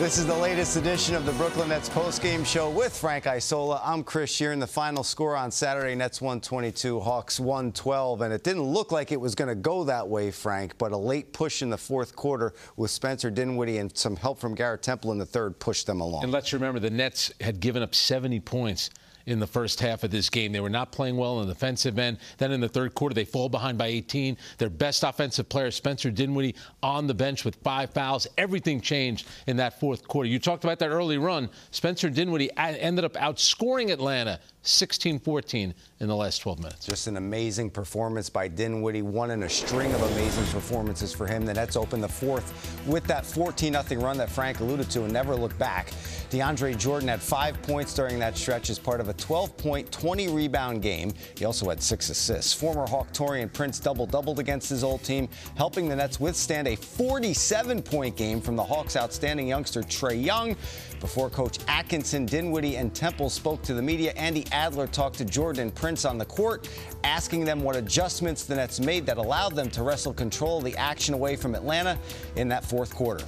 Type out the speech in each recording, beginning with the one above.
This is the latest edition of the Brooklyn Nets postgame show with Frank Isola. I'm Chris Shearn. The final score on Saturday, Nets 122, Hawks 112. And it didn't look like it was going to go that way, Frank, but a late push in the fourth quarter with Spencer Dinwiddie and some help from Garrett Temple in the third pushed them along. And let's remember the Nets had given up 70 points in the first half of this game. They were not playing well in the defensive end. Then in the third quarter, they fall behind by 18. Their best offensive player, Spencer Dinwiddie, on the bench with five fouls. Everything changed in that fourth quarter. You talked about that early run. Spencer Dinwiddie ended up outscoring Atlanta 16-14 in the last 12 minutes. Just an amazing performance by Dinwiddie, one in a string of amazing performances for him. The Nets opened the fourth with that 14-0 run that Frank alluded to and never looked back. DeAndre Jordan had five points during that stretch as part of a 12-point, 20-rebound game. He also had six assists. Former Hawk Taurean Prince double-doubled against his old team, helping the Nets withstand a 47-point game from the Hawks' outstanding youngster Trae Young. Before Coach Atkinson, Dinwiddie, and Temple spoke to the media, Andy Adler talked to Jordan and Prince on the court, asking them what adjustments the Nets made that allowed them to wrestle control of the action away from Atlanta in that fourth quarter.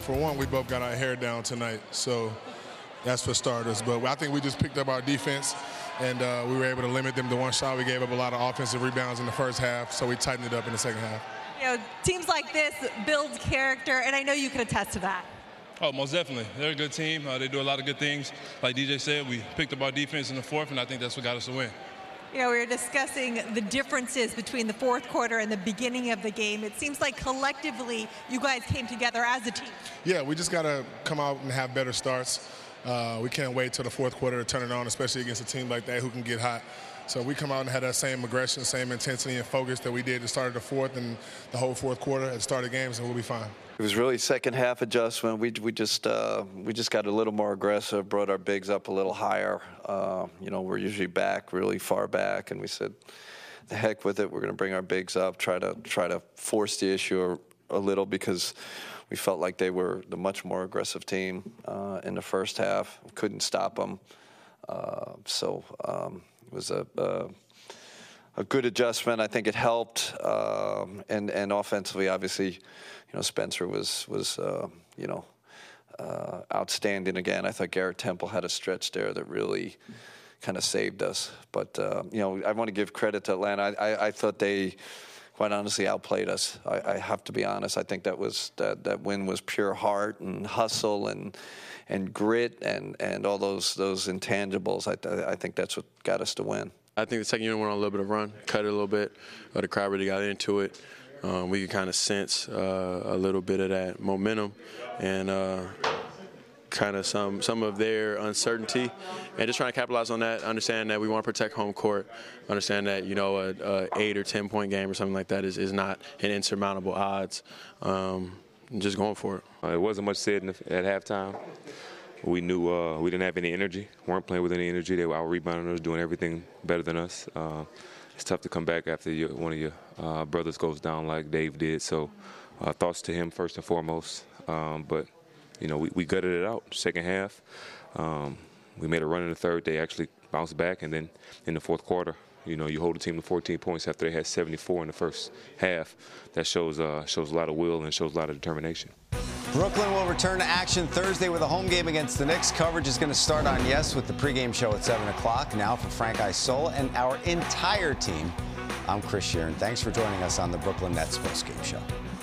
For one, we both got our hair down tonight, so that's for starters. But I think we just picked up our defense, and uh, we were able to limit them to one shot. We gave up a lot of offensive rebounds in the first half, so we tightened it up in the second half. You know, teams like this build character, and I know you can attest to that. Oh, most definitely. They're a good team. Uh, they do a lot of good things. Like DJ said, we picked up our defense in the fourth, and I think that's what got us to win. You know, we were discussing the differences between the fourth quarter and the beginning of the game. It seems like collectively you guys came together as a team. Yeah, we just got to come out and have better starts. Uh, we can't wait till the fourth quarter to turn it on, especially against a team like that who can get hot. So we come out and had that same aggression, same intensity and focus that we did to start of the fourth and the whole fourth quarter at the start of games, and we'll be fine. It was really second half adjustment. We we just uh, we just got a little more aggressive, brought our bigs up a little higher. Uh, you know, we're usually back really far back, and we said, "The heck with it. We're going to bring our bigs up, try to try to force the issue a, a little because." We felt like they were the much more aggressive team uh, in the first half. Couldn't stop them. Uh, so um, it was a, a, a good adjustment. I think it helped, um, and and offensively, obviously, you know, Spencer was was uh, you know uh, outstanding again. I thought Garrett Temple had a stretch there that really kind of saved us. But uh, you know, I want to give credit to Atlanta. I, I, I thought they. Quite honestly, outplayed us. I, I, have to be honest. I think that was that, that win was pure heart and hustle and and grit and, and all those those intangibles. I, I think that's what got us to win. I think the second unit went on a little bit of run, cut it a little bit. The crowd really got into it. Um, we could kind of sense uh, a little bit of that momentum and uh, kind of some some of their uncertainty, and just trying to capitalize on that. Understand that we want to protect home court. Understand that you know a, a eight or ten point game or something like that is, is not an insurmountable odds. Um, just going for it. Uh, it wasn't much said the, at halftime. We knew uh, we didn't have any energy, weren't playing with any energy. They were out rebounding us, doing everything better than us. Uh, it's tough to come back after you, one of your uh, brothers goes down like Dave did. So uh, thoughts to him first and foremost. Um, but, you know, we, we, gutted it out second half. Um, we made a run in the third. They actually bounced back. And then in the fourth quarter, you know, you hold a team to 14 points after they had 74 in the first half. That shows uh, shows a lot of will and shows a lot of determination. Brooklyn will return to action Thursday with a home game against the Knicks. Coverage is going to start on Yes with the pregame show at 7 o'clock. Now for Frank Isola and our entire team, I'm Chris Shearn. Thanks for joining us on the Brooklyn Nets postgame show.